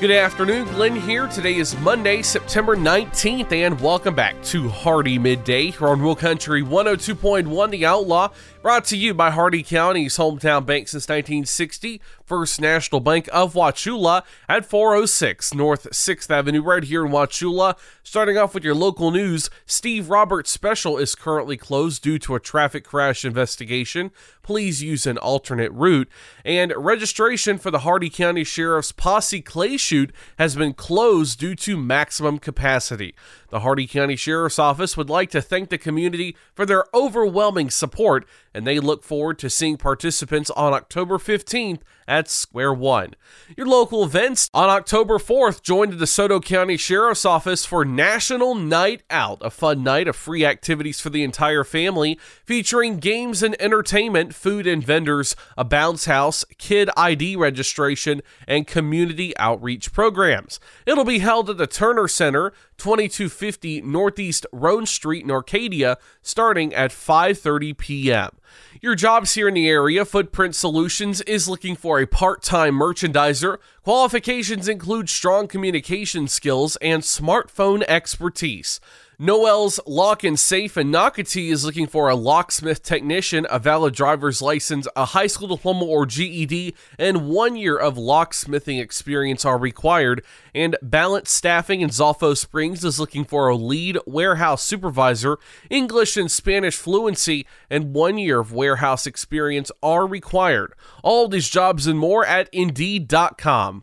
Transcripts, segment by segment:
Good afternoon, Glenn here. Today is Monday, September 19th, and welcome back to Hardee Midday here on Real Country 102.1 The Outlaw, brought to you by Hardee County's hometown bank since 1960, First National Bank of Wauchula at 406 North 6th Avenue, right here in Wauchula. Starting off with your local news, Steve Roberts Special is currently closed due to a traffic crash investigation. Please use an alternate route. And registration for the Hardee County Sheriff's Posse Clay Shoot has been closed due to maximum capacity. The Hardee County Sheriff's Office would like to thank the community for their overwhelming support, and they look forward to seeing participants on October 15th at Square One. Your local events on October 4th, join the DeSoto County Sheriff's Office for National Night Out, a fun night of free activities for the entire family, featuring games and entertainment, food and vendors, a bounce house, kid ID registration, and community outreach programs. It'll be held at the Turner Center, 2250 Northeast Roan Street in Arcadia, starting at 5:30 p.m. Your jobs here in the area, Footprint Solutions is looking for a part-time merchandiser. Qualifications include strong communication skills and smartphone expertise. Noel's Lock and Safe in Nocatee is looking for a locksmith technician, a valid driver's license, a high school diploma or GED, and one year of locksmithing experience are required. And Balance Staffing in Zolfo Springs is looking for a lead warehouse supervisor, English and Spanish fluency, and one year of warehouse experience are required. All these jobs and more at Indeed.com.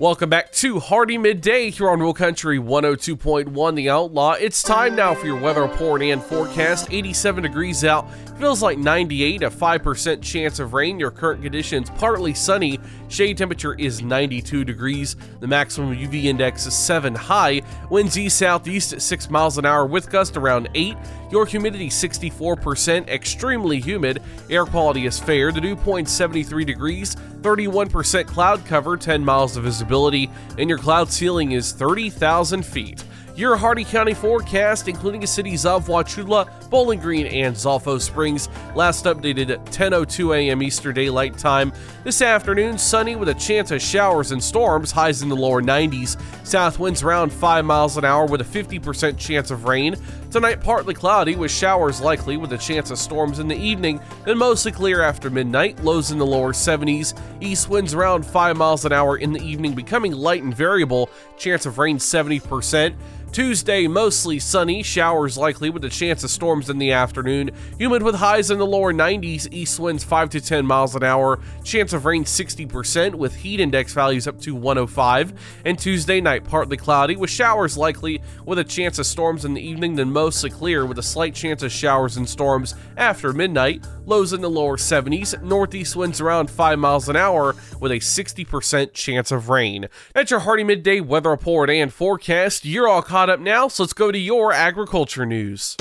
Welcome back to Hardee Midday here on Real Country 102.1 The Outlaw. It's time now for your weather report and forecast. 87 degrees out, feels like 98, a 5% chance of rain. Your current conditions partly sunny. Shade temperature is 92 degrees. The maximum UV index is 7 high. Winds east southeast at 6 miles an hour with gust around 8. Your humidity 64%, extremely humid. Air quality is fair. The dew point 73 degrees, 31% cloud cover, 10 miles of visibility, and your cloud ceiling is 30,000 feet. Your Hardee County forecast, including the cities of Wauchula, Bowling Green, and Zolfo Springs, last updated at 10:02 a.m. Eastern Daylight Time. This afternoon, sunny with a chance of showers and storms, highs in the lower 90s. South winds around 5 miles an hour with a 50% chance of rain. Tonight, partly cloudy with showers likely with a chance of storms in the evening, then mostly clear after midnight. Lows in the lower 70s. East winds around 5 miles an hour in the evening, becoming light and variable. Chance of rain 70%. Tuesday, mostly sunny, showers likely with a chance of storms in the afternoon. Humid with highs in the lower 90s, east winds 5 to 10 miles an hour, chance of rain 60% with heat index values up to 105. And Tuesday night, partly cloudy with showers likely with a chance of storms in the evening, then mostly clear with a slight chance of showers and storms after midnight. Lows in the lower 70s, northeast winds around 5 miles an hour with a 60% chance of rain. That's your Hardee midday weather report and forecast. You're all caught up now, so let's go to your agriculture news.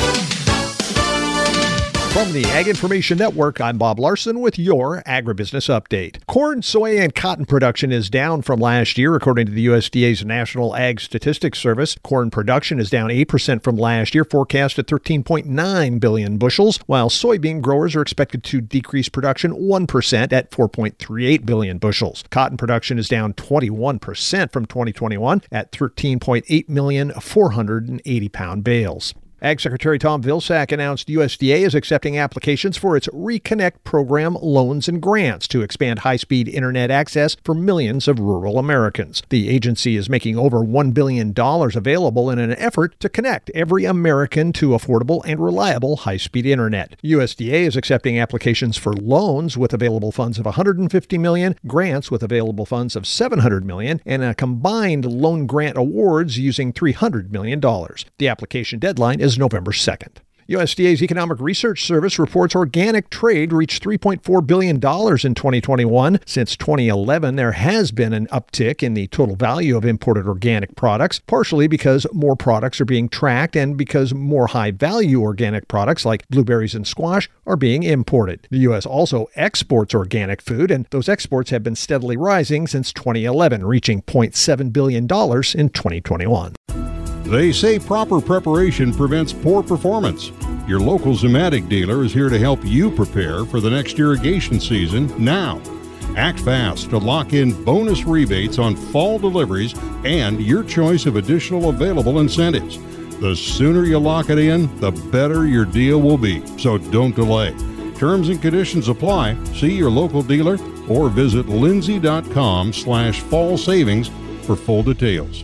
From the Ag Information Network, I'm Bob Larson with your agribusiness update. Corn, soy, and cotton production is down from last year, according to the USDA's National Ag Statistics Service. Corn production is down 8% from last year, forecast at 13.9 billion bushels, while soybean growers are expected to decrease production 1% at 4.38 billion bushels. Cotton production is down 21% from 2021 at 13.8 million 480 pound bales. Ag Secretary Tom Vilsack announced USDA is accepting applications for its Reconnect program loans and grants to expand high speed internet access for millions of rural Americans. The agency is making over $1 billion available in an effort to connect every American to affordable and reliable high speed internet. USDA is accepting applications for loans with available funds of 150 million, grants with available funds of 700 million, and a combined loan grant awards using $300 million. The application deadline is is November 2nd. USDA's Economic Research Service reports organic trade reached $3.4 billion in 2021. Since 2011, there has been an uptick in the total value of imported organic products, partially because more products are being tracked and because more high value organic products like blueberries and squash are being imported. The U.S. also exports organic food, and those exports have been steadily rising since 2011, reaching $0.7 billion in 2021. They say proper preparation prevents poor performance. Your local Zimmatic dealer is here to help you prepare for the next irrigation season now. Act fast to lock in bonus rebates on fall deliveries and your choice of additional available incentives. The sooner you lock it in, the better your deal will be. So don't delay. Terms and conditions apply. See your local dealer or visit lindsay.com slash fall savings for full details.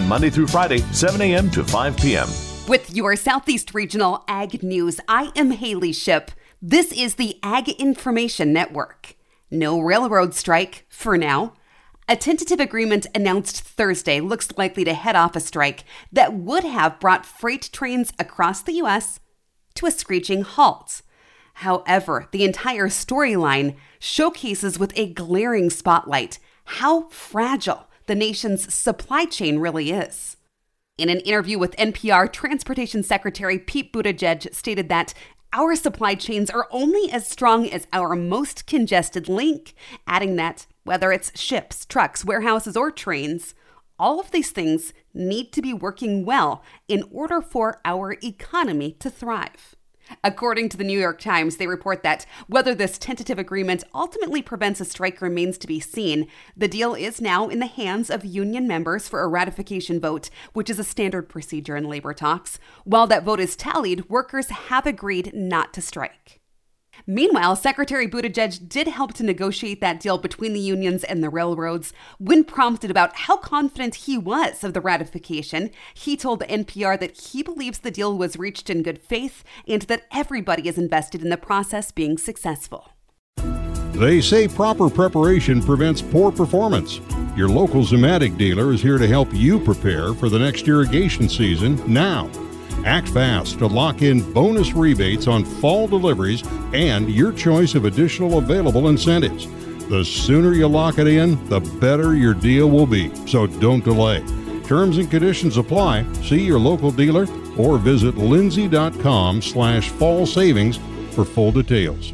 Monday through Friday, 7 a.m. to 5 p.m. With your Southeast Regional Ag News, I am Haley Ship. This is the Ag Information Network. No railroad strike for now. A tentative agreement announced Thursday looks likely to head off a strike that would have brought freight trains across the U.S. to a screeching halt. However, the entire storyline showcases with a glaring spotlight how fragile the nation's supply chain really is. In an interview with NPR, Transportation Secretary Pete Buttigieg stated that our supply chains are only as strong as our most congested link, adding that whether it's ships, trucks, warehouses, or trains, all of these things need to be working well in order for our economy to thrive. According to the New York Times, they report that whether this tentative agreement ultimately prevents a strike remains to be seen. The deal is now in the hands of union members for a ratification vote, which is a standard procedure in labor talks. While that vote is tallied, workers have agreed not to strike. Meanwhile, Secretary Buttigieg did help to negotiate that deal between the unions and the railroads. When prompted about how confident he was of the ratification, he told the NPR that he believes the deal was reached in good faith and that everybody is invested in the process being successful. They say proper preparation prevents poor performance. Your local Zimmatic dealer is here to help you prepare for the next irrigation season now. Act fast to lock in bonus rebates on fall deliveries and your choice of additional available incentives. The sooner you lock it in, the better your deal will be. So don't delay. Terms and conditions apply. See your local dealer or visit lindsay.com slash fall savings for full details.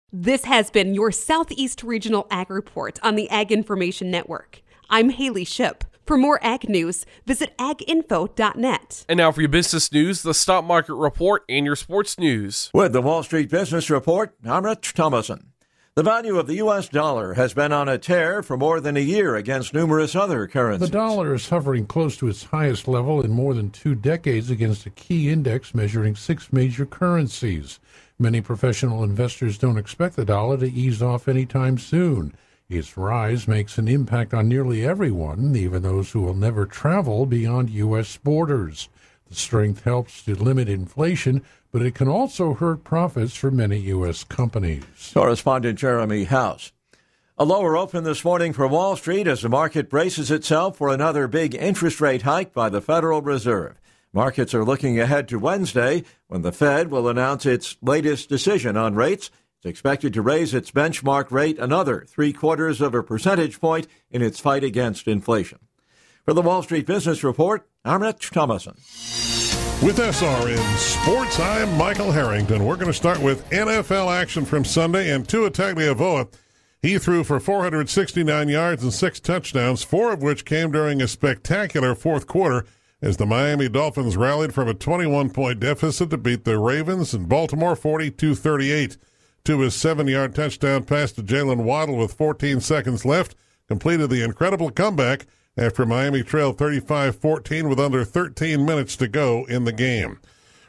This has been your Southeast Regional Ag Report on the Ag Information Network. I'm Haley Ship. For more ag news, visit aginfo.net. And now for your business news, the stock market report, and your sports news. With the Wall Street Business Report, I'm Rich Thomason. The value of the U.S. dollar has been on a tear for more than a year against numerous other currencies. The dollar is hovering close to its highest level in more than two decades against a key index measuring six major currencies. Many professional investors don't expect the dollar to ease off anytime soon. Its rise makes an impact on nearly everyone, even those who will never travel beyond U.S. borders. The strength helps to limit inflation, but it can also hurt profits for many U.S. companies. Correspondent Jeremy House. A lower open this morning for Wall Street as the market braces itself for another big interest rate hike by the Federal Reserve. Markets are looking ahead to Wednesday when the Fed will announce its latest decision on rates. It's expected to raise its benchmark rate another three quarters of a percentage point in its fight against inflation. For the Wall Street Business Report, I'm Rich Thomason. With SRN Sports, I'm Michael Harrington. We're going to start with NFL action from Sunday and Tua Tagovailoa. He threw for 469 yards and six touchdowns, four of which came during a spectacular fourth quarter as the Miami Dolphins rallied from a 21 point deficit to beat the Ravens in Baltimore 42 38. Tua's seven yard touchdown pass to Jalen Waddle with 14 seconds left, completed the incredible comeback after Miami trailed 35 14 with under 13 minutes to go in the game.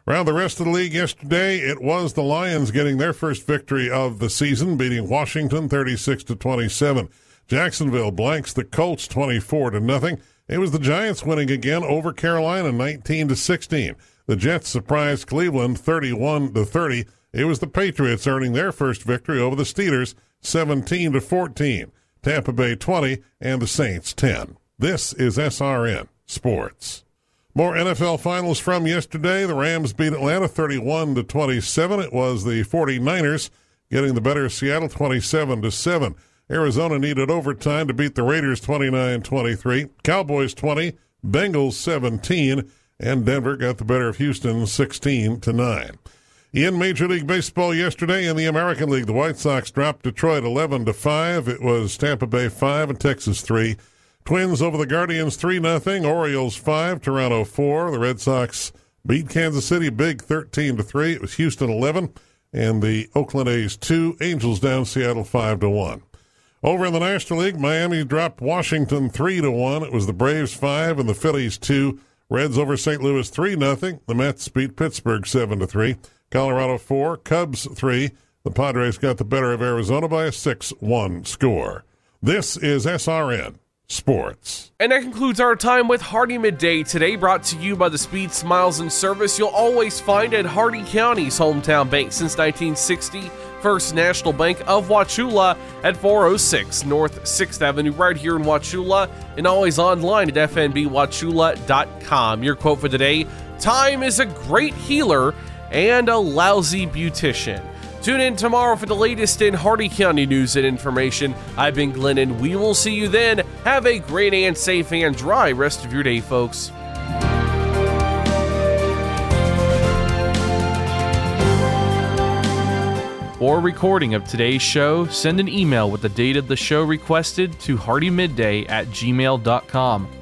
Around the rest of the league yesterday, it was the Lions getting their first victory of the season, beating Washington 36 to 27. Jacksonville blanks the Colts 24 to nothing. It was the Giants winning again over Carolina 19 to 16. The Jets surprised Cleveland 31 to 30. It was the Patriots earning their first victory over the Steelers 17 to 14. Tampa Bay 20 and the Saints 10. This is SRN Sports. More NFL finals from yesterday. The Rams beat Atlanta 31 to 27. It was the 49ers getting the better of Seattle 27 to 7. Arizona needed overtime to beat the Raiders 29-23. Cowboys 20, Bengals 17, and Denver got the better of Houston 16 to 9. In Major League Baseball yesterday in the American League, the White Sox dropped Detroit 11 to 5. It was Tampa Bay 5 and Texas 3. Twins over the Guardians 3 0. Orioles 5, Toronto 4. The Red Sox beat Kansas City big 13 to 3. It was Houston 11 and the Oakland A's 2. Angels down Seattle 5 to 1. Over in the National League, Miami dropped Washington 3 to 1. It was the Braves 5 and the Phillies 2. Reds over St. Louis 3 0. The Mets beat Pittsburgh 7 to 3. Colorado 4, Cubs 3. The Padres got the better of Arizona by a 6 1 score. This is SRN sports. And that concludes our time with Hardee Midday today, brought to you by the speed, smiles, and service you'll always find at Hardee County's hometown bank since 1960. First National Bank of Wauchula at 406 North 6th Avenue, right here in Wauchula, and always online at fnbwauchula.com. Your quote for today Time is a great healer and a lousy beautician. Tune in tomorrow for the latest in Hardee County news and information. I've been Glenn, and we will see you then. Have a great and safe and dry rest of your day, folks. For recording of today's show, send an email with the date of the show requested to hardeemidday at gmail.com.